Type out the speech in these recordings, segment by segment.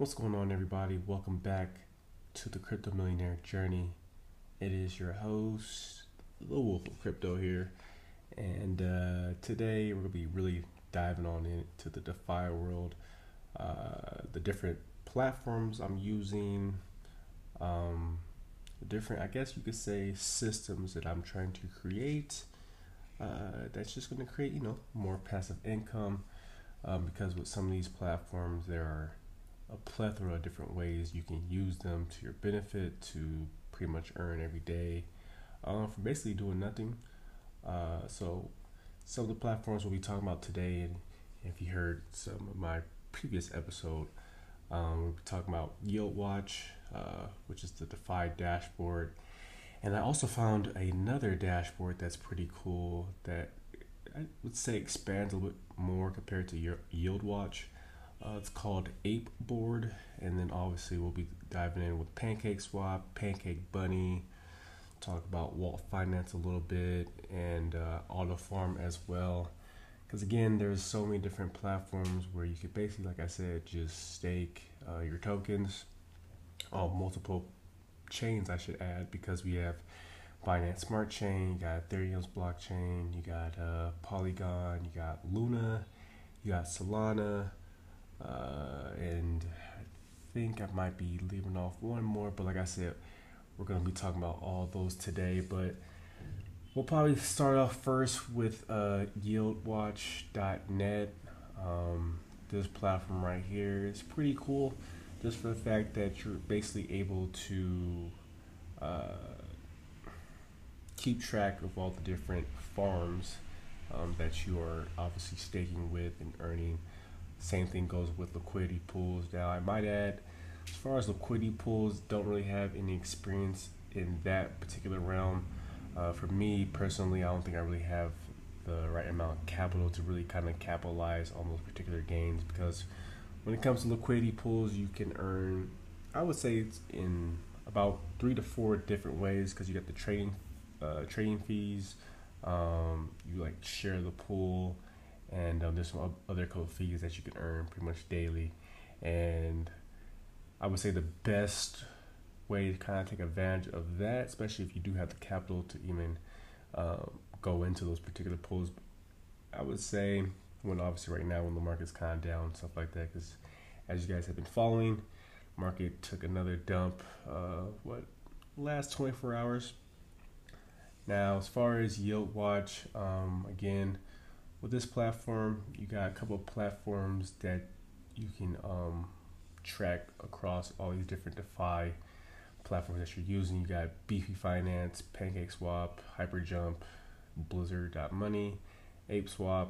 What's going on, everybody? Welcome back to the Crypto Millionaire Journey. It is your host, the Wolf of Crypto here, and uh, today we're gonna be really diving on into the DeFi world, uh, the different platforms I'm using, um, different, I guess you could say, systems that I'm trying to create. Uh, that's just gonna create, you know, more passive income. Um, because with some of these platforms, there are a plethora of different ways you can use them to your benefit to pretty much earn every day um, for basically doing nothing. Uh, so some of the platforms we'll be talking about today, and if you heard some of my previous episode, um, we'll be talking about Yield Watch, uh, which is the DeFi dashboard. And I also found another dashboard that's pretty cool that I would say expands a little bit more compared to your Yield Watch. Uh, it's called Ape Board, and then obviously we'll be diving in with Pancake Swap, Pancake Bunny, talk about Wault Finance a little bit, and uh, Auto Farm as well. Because again, there's so many different platforms where you could basically, like I said, just stake uh, your tokens on multiple chains. I should add because we have Binance Smart Chain, you got Ethereum's blockchain, you got uh, Polygon, you got Luna, you got Solana uh, and I think I might be leaving off one more, but like I said, we're going to be talking about all those today. But we'll probably start off first with uh, yieldwatch.net. Um, this platform right here is pretty cool just for the fact that you're basically able to uh, keep track of all the different farms um, that you are obviously staking with and earning same thing goes with liquidity pools. Now, I might add, as far as liquidity pools, don't really have any experience in that particular realm. Uh, for me personally, I don't think I really have the right amount of capital to really kind of capitalize on those particular gains because when it comes to liquidity pools, you can earn, I would say it's in about three to four different ways because you get the trading, uh, trading fees, um, you like share the pool, and um, there's some other code fees that you can earn pretty much daily. And I would say the best way to kind of take advantage of that, especially if you do have the capital to even um, go into those particular pools, I would say when obviously right now when the market's kind of down stuff like that, because as you guys have been following, market took another dump. Uh, what last 24 hours? Now, as far as yield watch, um, again with this platform, you got a couple of platforms that you can um, track across all these different DeFi platforms that you're using. You got Beefy Finance, Pancake Swap, Hyperjump, Blizzard.money, ApeSwap,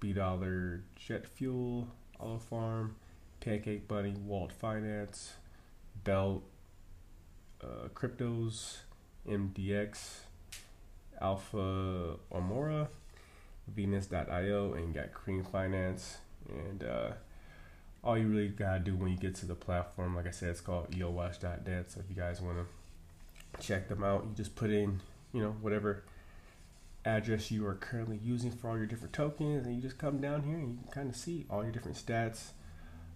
B Dollar, Jet Fuel, Auto Farm, Pancake Bunny, Wault Finance, Belt, uh, Cryptos, MDX, Alpha Homora, Venus.io and got Cream Finance. And uh, all you really gotta do when you get to the platform, like I said, it's called yieldwatch.net. So if you guys wanna check them out, you just put in, you know, whatever address you are currently using for all your different tokens, and you just come down here and you can kind of see all your different stats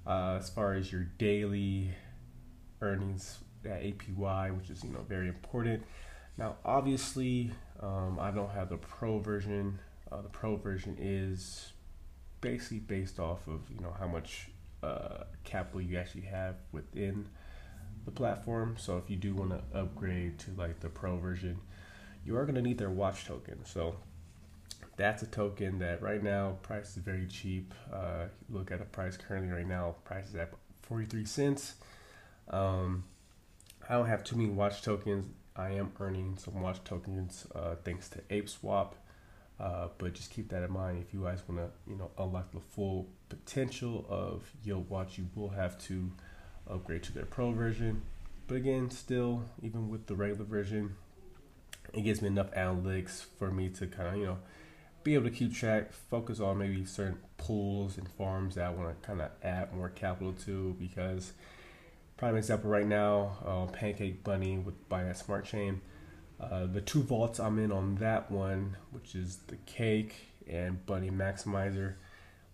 uh, as far as your daily earnings at APY, which is you know very important. Now, obviously, um, I don't have the pro version uh, the pro version is basically based off of you know how much uh, capital you actually have within the platform. So if you do want to upgrade to like the pro version, you are going to need their watch token. So that's a token that right now price is very cheap. Uh, look at the price currently right now, price is at 43 cents. Um, I don't have too many watch tokens. I am earning some watch tokens uh, thanks to ApeSwap. Uh, but just keep that in mind if you guys want to, you know, unlock the full potential of Yield Watch, you will have to upgrade to their pro version. But again, still, even with the regular version, it gives me enough analytics for me to kind of, you know, be able to keep track, focus on maybe certain pools and farms that I want to kind of add more capital to because prime example right now, uh, Pancake Bunny with Binance Smart Chain uh, the two vaults I'm in on that one, which is the cake and bunny maximizer.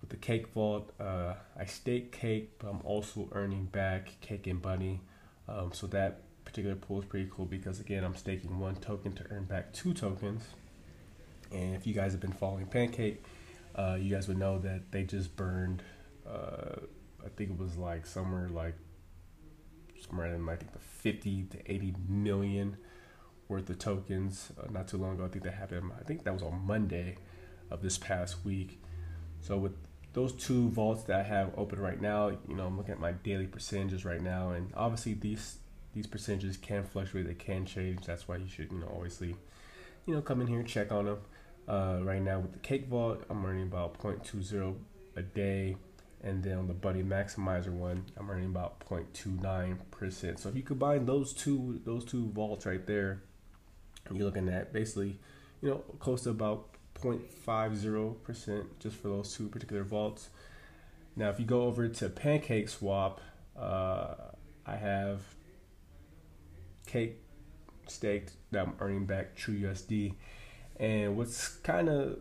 with the Cake Vault, uh, I stake Cake, but I'm also earning back Cake and Bunny. Um, so that particular pool is pretty cool because again, I'm staking one token to earn back two tokens. And if you guys have been following Pancake, uh, you guys would know that they just burned. Uh, I think it was like somewhere like somewhere in I think the 50 to 80 million worth of tokens uh, not too long ago. I think that happened. I think that was on Monday of this past week. So with those two vaults that I have open right now, you know, I'm looking at my daily percentages right now, and obviously these these percentages can fluctuate. They can change. That's why you should, you know, obviously, you know, come in here and check on them. Uh, right now with the Cake Vault, I'm earning about 0.20 a day. And then on the Bunny Maximizer one, I'm earning about 0.29%. So if you combine those two those two vaults right there, you're looking at basically, you know, close to about 0.50% just for those two particular vaults. Now, if you go over to Pancake Swap, uh, I have cake staked that I'm earning back True USD. And what's kind of,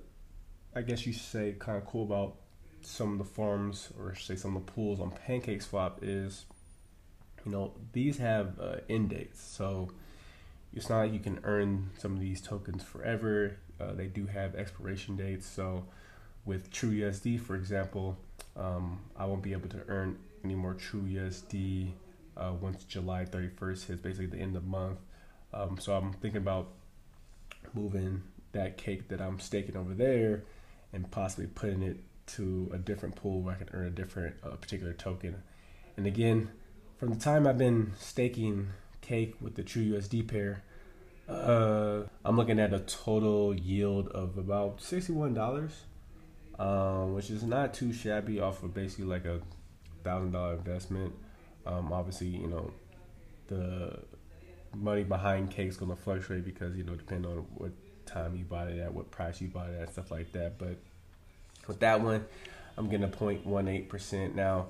I guess you should say, kind of cool about some of the farms or say some of the pools on Pancake Swap is, you know, these have uh, end dates. So it's not like you can earn some of these tokens forever. Uh, they do have expiration dates. So with True USD, for example, um, I won't be able to earn any more True USD uh, once July 31st hits, basically the end of the month. Um, so I'm thinking about moving that cake that I'm staking over there and possibly putting it to a different pool where I can earn a different uh, particular token. And again, from the time I've been staking cake with the True USD pair, uh, I'm looking at a total yield of about sixty-one dollars, um, which is not too shabby off of basically like a thousand dollar investment. Um, obviously, you know, the money behind cake is going to fluctuate because you know depending on what time you bought it at, what price you bought it at, stuff like that. But with that one, I'm getting a 0.18 percent now.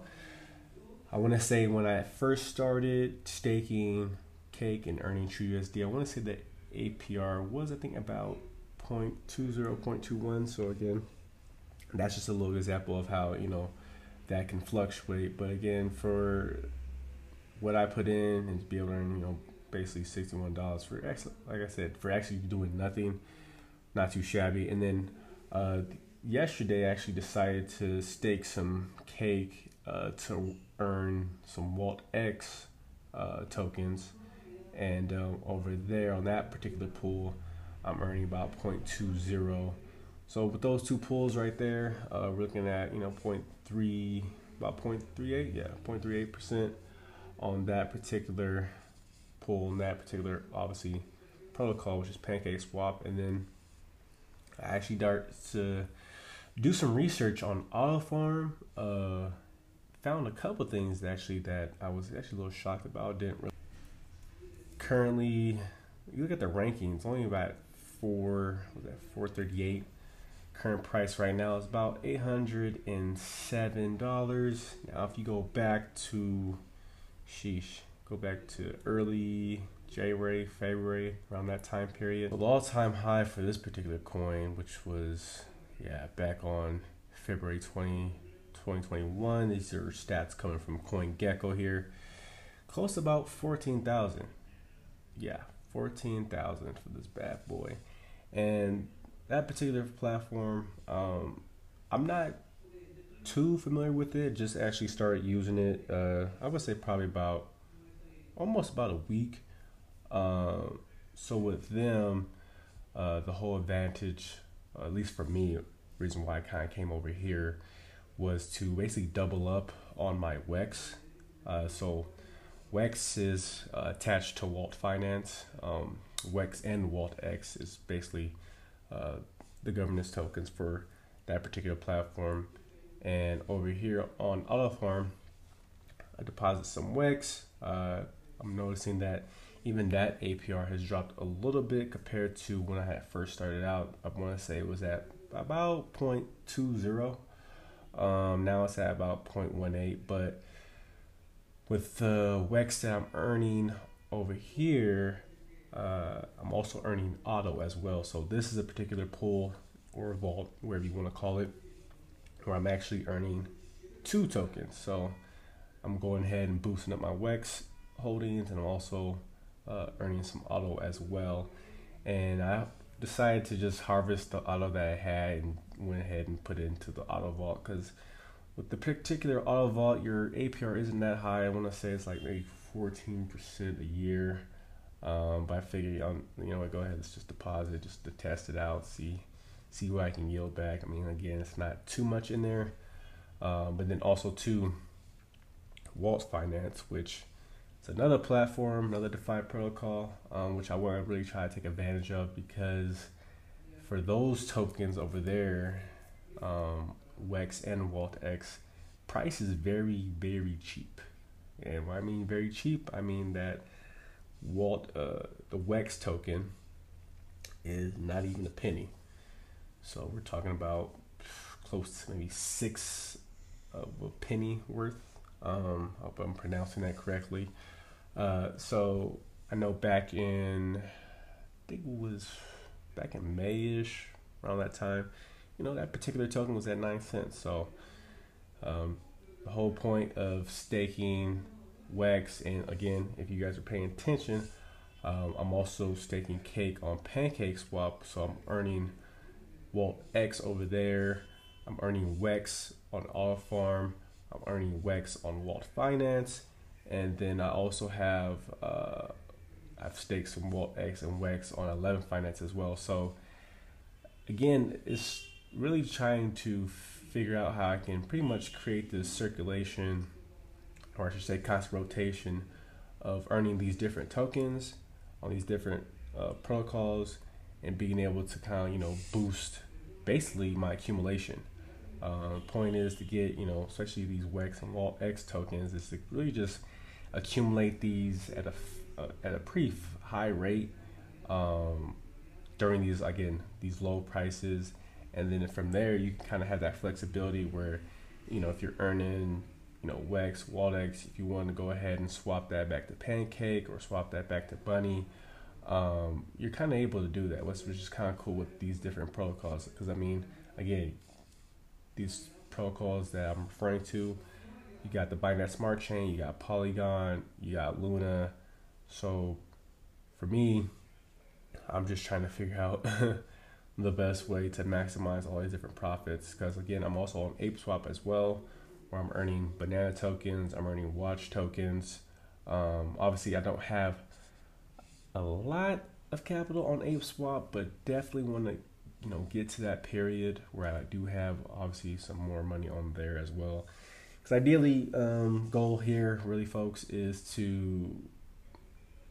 I want to say when I first started staking cake and earning True USD, I want to say that APR was I think about 0.20, 0.21. So again, that's just a little example of how you know that can fluctuate. But again, for what I put in and to be able to earn, you know, basically sixty-one dollars for actually, like I said, for actually doing nothing, not too shabby. And then uh, yesterday, I actually decided to stake some cake uh, to earn some Wault X uh, tokens and uh, over there on that particular pool, I'm earning about 0.20. So with those two pools right there, uh, we're looking at you know 0.3, about 0.38, yeah, 0.38 percent on that particular pool and that particular obviously protocol, which is Pancake Swap, and then I actually start to do some research on AutoFarm. Uh, found a couple things actually that I was actually a little shocked about. Didn't really currently, you look at the rankings, only about four, was that 438 current price right now is about $807. Now, if you go back to, sheesh, go back to early January, February, around that time period. The all time high for this particular coin, which was, yeah, back on February 20, 2021. These are stats coming from CoinGecko here. Close about 14,000 yeah, fourteen thousand for this bad boy, and that particular platform, um, I'm not too familiar with it. Just actually started using it. Uh, I would say probably about almost about a week. Uh, so with them, uh, the whole advantage, uh, at least for me, reason why I kind of came over here was to basically double up on my Wex. Uh, so Wex is uh, attached to Wault Finance. Um, Wex and Wault X is basically uh, the governance tokens for that particular platform. And over here on AutoFarm, I deposit some Wex. Uh, I'm noticing that even that APR has dropped a little bit compared to when I had first started out. I want to say it was at about 0.20. Um, now it's at about 0.18, but with the WEX that I'm earning over here, uh, I'm also earning auto as well. So this is a particular pool or vault, wherever you want to call it, where I'm actually earning two tokens. So I'm going ahead and boosting up my WEX holdings, and I'm also uh, earning some auto as well. And I decided to just harvest the auto that I had and went ahead and put it into the auto vault because with the particular auto vault, your APR isn't that high. I want to say it's like maybe 14% a year. Um, but I figured, um, you know, I go ahead, let's just deposit just to test it out, see see what I can yield back. I mean, again, it's not too much in there, um, but then also to Wault Finance, which is another platform, another DeFi protocol, um, which I want to really try to take advantage of because for those tokens over there, um, WEX and WaultX, price is very, very cheap. And when I mean very cheap, I mean that Wault, uh, the WEX token is not even a penny. So we're talking about close to maybe six of a penny worth. Um, I hope I'm pronouncing that correctly. Uh, so I know back in, I think it was back in Mayish, around that time, you know, that particular token was at nine cents. So um, the whole point of staking Wex, and again, if you guys are paying attention, um, I'm also staking cake on Pancake Swap, so I'm earning Wault X over there. I'm earning Wex on All Farm. I'm earning Wex on Wault Finance, and then I also have uh, I've staked some Wault X and Wex on 11 Finance as well. So again, it's really trying to figure out how I can pretty much create this circulation, or I should say, constant rotation of earning these different tokens on these different uh, protocols and being able to kind of you know boost basically my accumulation. Uh, point is to get you know especially these WEX and Wault X tokens is to really just accumulate these at a uh, at a pretty high rate um, during these again these low prices and then from there you kind of have that flexibility where you know if you're earning you know Wex, Waldex, if you want to go ahead and swap that back to Pancake or swap that back to Bunny, um, you're kind of able to do that, which is kind of cool with these different protocols. Because I mean, again, these protocols that I'm referring to, you got the Binance Smart Chain, you got Polygon, you got Luna. So for me, I'm just trying to figure out the best way to maximize all these different profits. Because again, I'm also on ApeSwap as well, where I'm earning banana tokens, I'm earning watch tokens. Um, obviously, I don't have a lot of capital on ApeSwap, but definitely want to you know get to that period where I do have obviously some more money on there as well. Because ideally, um, goal here really, folks, is to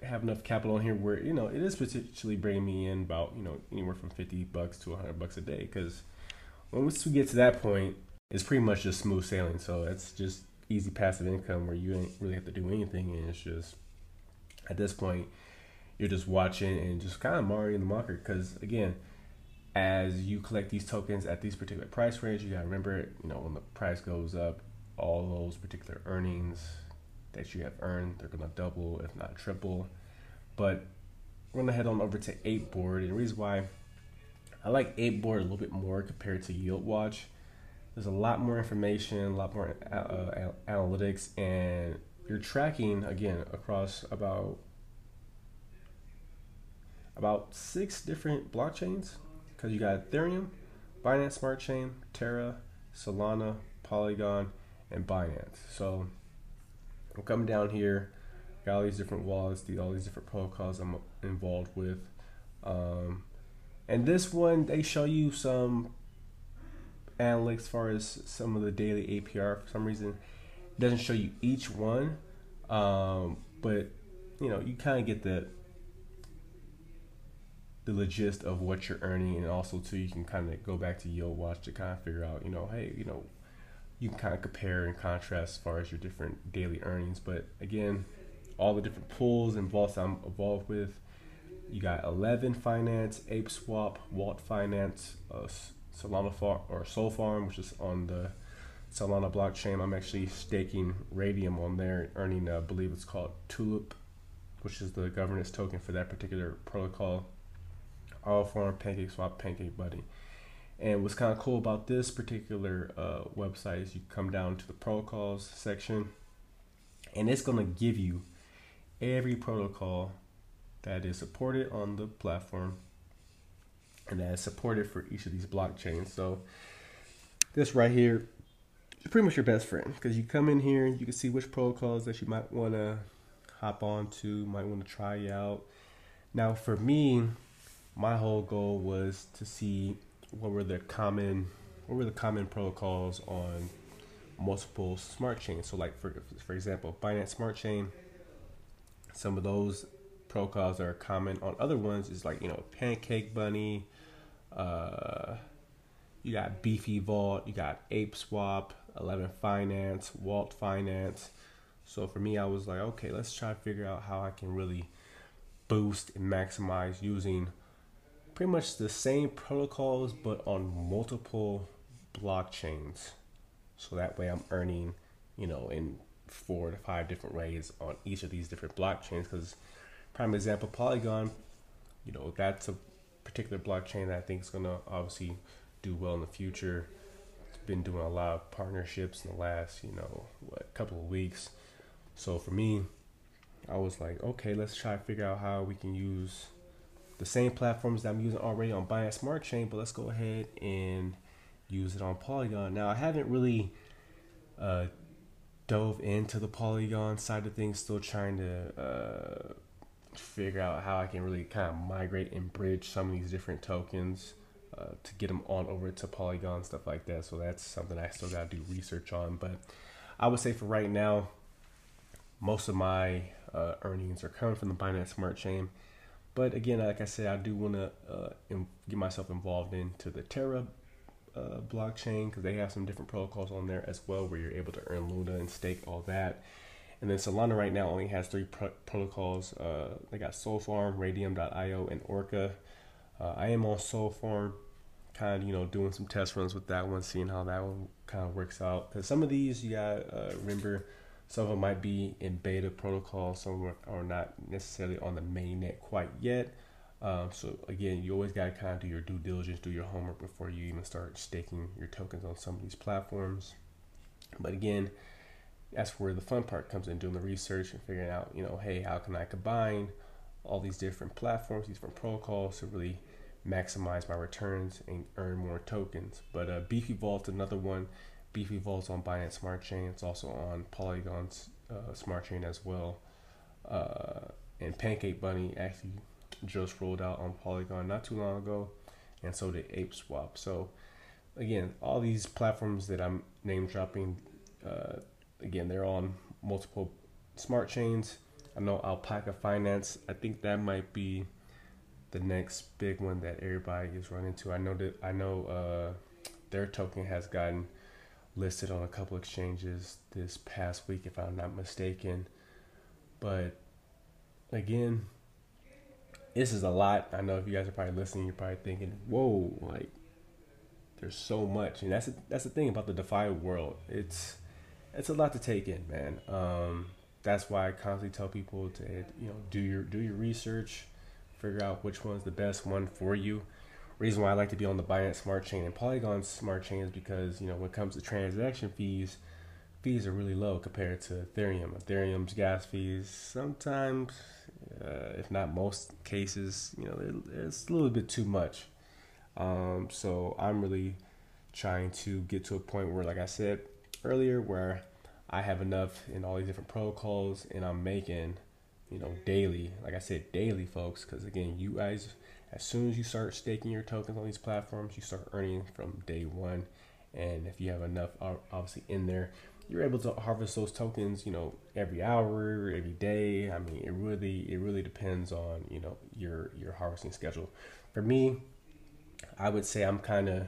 have enough capital in here where you know it is potentially bringing me in about you know anywhere from 50 bucks to 100 bucks a day because once we get to that point it's pretty much just smooth sailing. So it's just easy passive income where you ain't really have to do anything and it's just at this point you're just watching and just kind of marring the market because again as you collect these tokens at these particular price range you got to remember you know when the price goes up all those particular earnings that you have earned. They're going to double, if not triple. But we're going to head on over to Ape Board. And the reason why I like Ape Board a little bit more compared to Yield Watch, there's a lot more information, a lot more uh, uh analytics, and you're tracking again across about about six different blockchains because you got Ethereum, Binance Smart Chain, Terra, Solana, Polygon, and Binance. So I'm coming down here, got all these different wallets, all these different protocols I'm involved with. Um, and this one, they show you some analytics as far as some of the daily APR. For some reason, it doesn't show you each one, um, but you know you kind of get the the gist of what you're earning, and also too you can kind of go back to Yield Watch to kind of figure out, you know, hey, you know, you can kind of compare and contrast as far as your different daily earnings. But again, all the different pools and vaults I'm involved with. You got 11 Finance, Ape Swap, Wault Finance, uh, Solana Farm or Sol Farm, which is on the Solana blockchain. I'm actually staking Raydium on there, earning, uh, I believe it's called Tulip, which is the governance token for that particular protocol. All Farm, Pancake Swap, Pancake Bunny. And what's kind of cool about this particular uh, website is you come down to the protocols section, and it's going to give you every protocol that is supported on the platform and that is supported for each of these blockchains. So this right here is pretty much your best friend because you come in here and you can see which protocols that you might want to hop on to, might want to try out. Now for me, my whole goal was to see what were the common what were the common protocols on multiple smart chains. So like for for example, Binance Smart Chain, some of those protocols that are common on other ones is like, you know, Pancake Bunny, uh, you got Beefy Vault, you got Ape Swap, Eleven Finance, Wault Finance. So for me, I was like, okay, let's try to figure out how I can really boost and maximize using pretty much the same protocols but on multiple blockchains. So that way I'm earning, you know, in four to five different ways on each of these different blockchains. Because prime example, Polygon, you know, that's a particular blockchain that I think is going to obviously do well in the future. It's been doing a lot of partnerships in the last, you know, what, couple of weeks. So for me, I was like, okay, let's try to figure out how we can use the same platforms that I'm using already on Binance Smart Chain, but let's go ahead and use it on Polygon. Now, I haven't really uh, dove into the Polygon side of things, still trying to uh, figure out how I can really kind of migrate and bridge some of these different tokens uh, to get them on over to Polygon stuff like that. So that's something I still got to do research on. But I would say for right now, most of my uh, earnings are coming from the Binance Smart Chain. But again, like I said, I do want to uh, get myself involved into the Terra uh, blockchain because they have some different protocols on there as well where you're able to earn Luna and stake all that. And then Solana right now only has three pro- protocols. Uh, they got Solfarm, Raydium.io, and Orca. Uh, I am on Solfarm, kind of you know doing some test runs with that one, seeing how that one kind of works out. Because some of these you got uh, remember, some of them might be in beta protocol, some are not necessarily on the mainnet quite yet. Um, so again, you always got to kind of do your due diligence, do your homework before you even start staking your tokens on some of these platforms. But again, that's where the fun part comes in doing the research and figuring out you know hey how can i combine all these different platforms these different protocols to really maximize my returns and earn more tokens but uh, beefy vault another one beefy vault's on binance smart chain it's also on polygon's uh, smart chain as well uh, and pancake bunny actually just rolled out on polygon not too long ago and so did ape swap so again all these platforms that i'm name dropping uh, again, they're on multiple smart chains. I know Alpaca Finance. I think that might be the next big one that everybody is running to. I know that I know uh, their token has gotten listed on a couple exchanges this past week, if I'm not mistaken. But again, this is a lot. I know if you guys are probably listening, you're probably thinking, "Whoa, like there's so much," and that's a, that's the thing about the DeFi world. It's it's a lot to take in, man. Um, that's why I constantly tell people to you know do your do your research, figure out which one's the best one for you. Reason why I like to be on the Binance Smart Chain and Polygon Smart Chain is because you know when it comes to transaction fees, fees are really low compared to Ethereum. Ethereum's gas fees sometimes, uh, if not most cases, you know it's a little bit too much. Um, so I'm really trying to get to a point where, like I said, earlier where I have enough in all these different protocols and I'm making, you know, daily, like I said, daily, folks, because again, you guys, as soon as you start staking your tokens on these platforms, you start earning from day one. And if you have enough, obviously, in there, you're able to harvest those tokens, you know, every hour, every day. I mean, it really, it really depends on, you know, your your harvesting schedule. For me, I would say I'm kind of,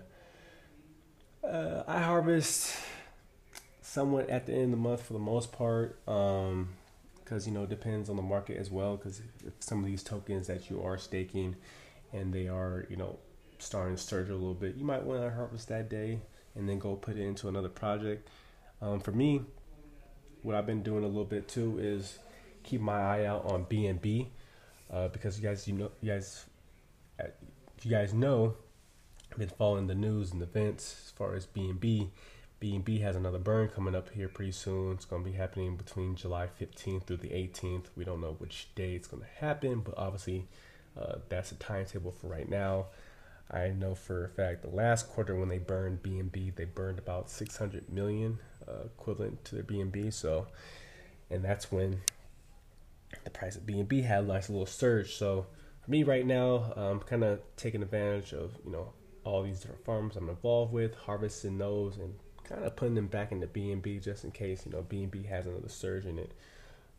uh, I harvest somewhat at the end of the month for the most part. Um, because you know it depends on the market as well. Because some of these tokens that you are staking, and they are you know starting to surge a little bit, you might want to harvest that day and then go put it into another project. Um, for me, what I've been doing a little bit too is keep my eye out on BNB uh, because you guys you know you guys uh, you guys know I've been following the news and events as far as BNB. BNB has another burn coming up here pretty soon. It's going to be happening between July 15th through the 18th. We don't know which day it's going to happen, but obviously uh, that's a timetable for right now. I know for a fact the last quarter when they burned BNB, they burned about 600 million uh, equivalent to their BNB. So, and that's when the price of BNB had a nice little surge. So for me right now, I'm kind of taking advantage of you know all these different farms I'm involved with, harvesting those and kind of putting them back into BNB just in case you know BNB has another surge in it.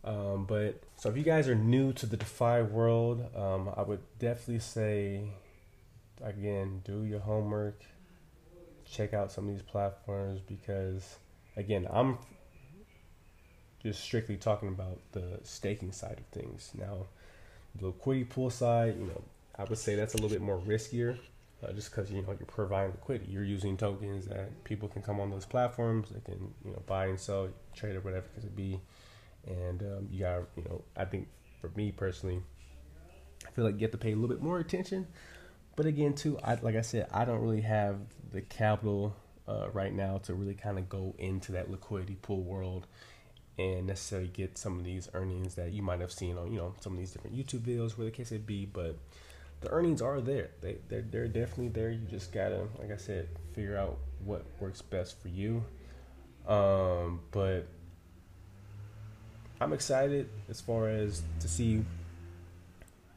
Um, but so if you guys are new to the DeFi world, um, I would definitely say again do your homework, check out some of these platforms because again I'm just strictly talking about the staking side of things. Now the liquidity pool side, you know, I would say that's a little bit more riskier uh, just because you know you're providing liquidity. You're using tokens that people can come on those platforms. They can you know buy and sell, trade or whatever it could be. And um, you got you know I think for me personally, I feel like you have to pay a little bit more attention. But again, too, I like I said, I don't really have the capital uh, right now to really kind of go into that liquidity pool world and necessarily get some of these earnings that you might have seen on you know some of these different YouTube videos, where the case may be. But the earnings are there. They they're, they're definitely there. You just gotta, like I said, figure out what works best for you. Um, but I'm excited as far as to see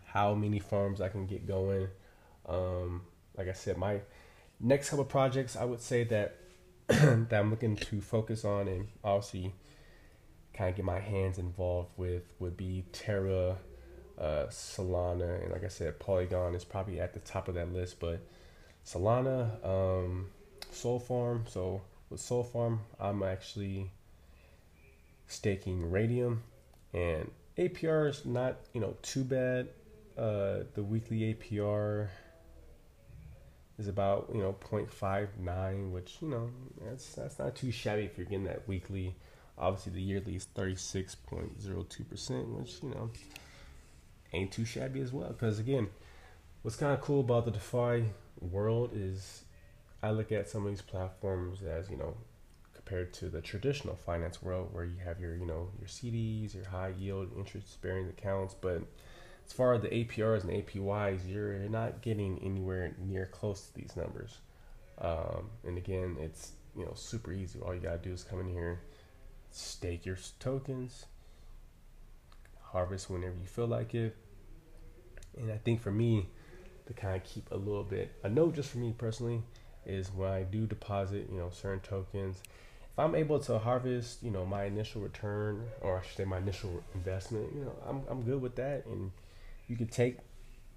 how many farms I can get going. Um, like I said, my next couple projects, I would say that that I'm looking to focus on and obviously kind of get my hands involved with would be Terra uh, Solana, and like I said, Polygon is probably at the top of that list. But Solana, um, Sol Farm. So with Sol Farm, I'm actually staking Raydium, and APR is not you know too bad. Uh, the weekly APR is about you know 0.59, which you know that's that's not too shabby if you're getting that weekly. Obviously, the yearly is 36.02 percent, which you know ain't too shabby as well. Because again, what's kind of cool about the DeFi world is I look at some of these platforms as you know compared to the traditional finance world where you have your you know your CDs, your high yield interest bearing accounts, but as far as the APRs and APYs, you're not getting anywhere near close to these numbers. Um, and again, it's you know super easy. All you gotta do is come in here, stake your tokens, harvest whenever you feel like it, and I think for me, to kind of keep a little bit, a note just for me personally, is when I do deposit, you know, certain tokens, if I'm able to harvest, you know, my initial return, or I should say my initial investment, you know, I'm, I'm good with that. And you could take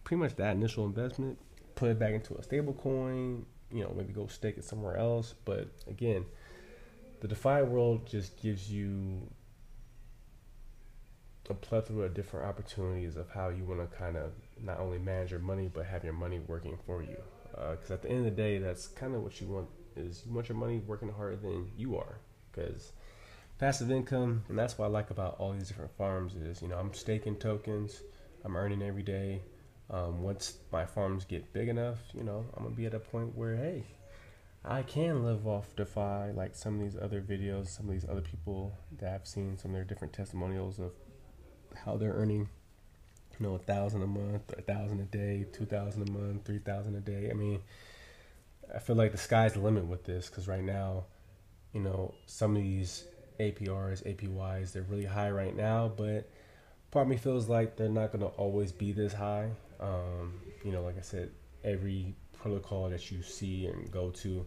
pretty much that initial investment, put it back into a stable coin, you know, maybe go stake it somewhere else. But again, the DeFi world just gives you a plethora of different opportunities of how you want to kind of not only manage your money but have your money working for you. Because uh, at the end of the day, that's kind of what you want is you want your money working harder than you are. Because passive income, and that's what I like about all these different farms is you know I'm staking tokens, I'm earning every day. Um, once my farms get big enough, you know I'm gonna be at a point where hey, I can live off DeFi like some of these other videos, some of these other people that I've seen some of their different testimonials of how they're earning, you know, a thousand a month, a thousand a day, two thousand a month, three thousand a day. I mean, I feel like the sky's the limit with this because right now, you know, some of these APRs, APYs, they're really high right now, but part of me feels like they're not going to always be this high. Um, you know, like I said, every protocol that you see and go to, you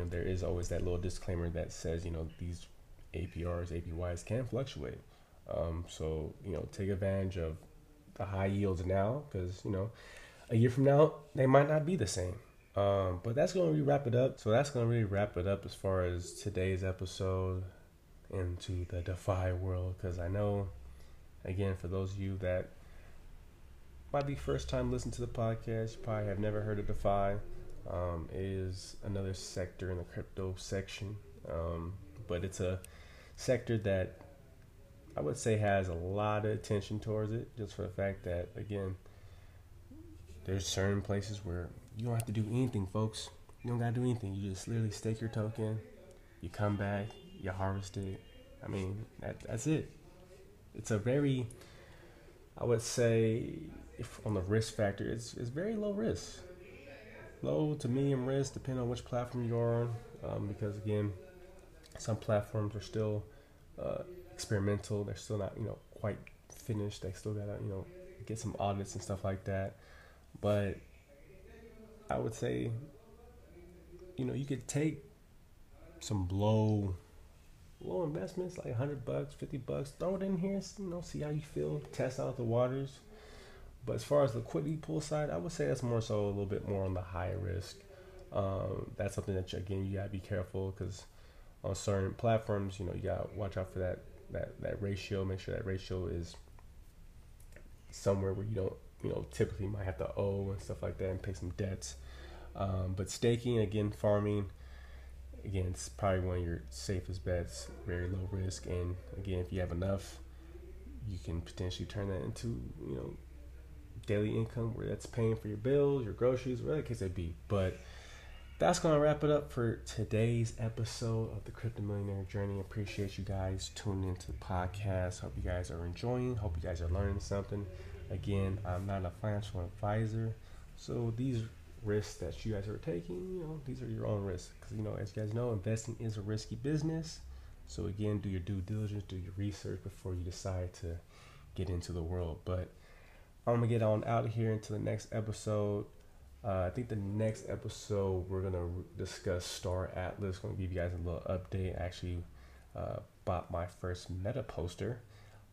know, there is always that little disclaimer that says, you know, these APRs, APYs can fluctuate. Um, so you know, take advantage of the high yields now because you know, a year from now they might not be the same. Um, but that's going to really wrap it up. So that's going to really wrap it up as far as today's episode into the DeFi world. Because I know, again, for those of you that might be first time listening to the podcast, you probably have never heard of DeFi. Um, is another sector in the crypto section, um, but it's a sector that I would say has a lot of attention towards it, just for the fact that again, there's certain places where you don't have to do anything, folks. You don't gotta do anything. You just literally stake your token, you come back, you harvest it. I mean, that, that's it. It's a very, I would say, on the risk factor, it's it's very low risk, low to medium risk, depending on which platform you're on. Um, because again, some platforms are still uh, experimental. They're still not, you know, quite finished. They still gotta, you know, get some audits and stuff like that. But I would say, you know, you could take some low, low investments like hundred bucks, fifty bucks, throw it in here, you know, see how you feel, test out the waters. But as far as liquidity pool side, I would say that's more so a little bit more on the high risk. Um, that's something that you, again you gotta be careful because on certain platforms, you know, you gotta watch out for that that that ratio. Make sure that ratio is somewhere where you don't, you know, typically might have to owe and stuff like that and pay some debts. Um, but staking again, farming again, it's probably one of your safest bets. Very low risk, and again, if you have enough, you can potentially turn that into you know daily income where that's paying for your bills, your groceries, whatever the case may be. But that's going to wrap it up for today's episode of the Crypto Millionaire Journey. Appreciate you guys tuning into the podcast. Hope you guys are enjoying. Hope you guys are learning something. Again, I'm not a financial advisor, so these risks that you guys are taking, you know, these are your own risks. Because you know, as you guys know, investing is a risky business. So again, do your due diligence, do your research before you decide to get into the world. But I'm gonna get on out of here until the next episode. Uh, I think the next episode we're gonna discuss Star Atlas. Gonna give you guys a little update. I actually uh, bought my first Meta poster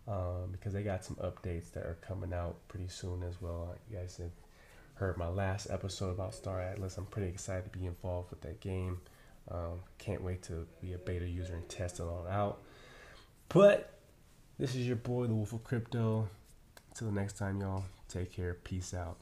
um, because they got some updates that are coming out pretty soon as well. You guys have heard my last episode about Star Atlas. I'm pretty excited to be involved with that game. Um, can't wait to be a beta user and test it all out. But this is your boy, the Wolf of Crypto. Until the next time, y'all. Take care. Peace out.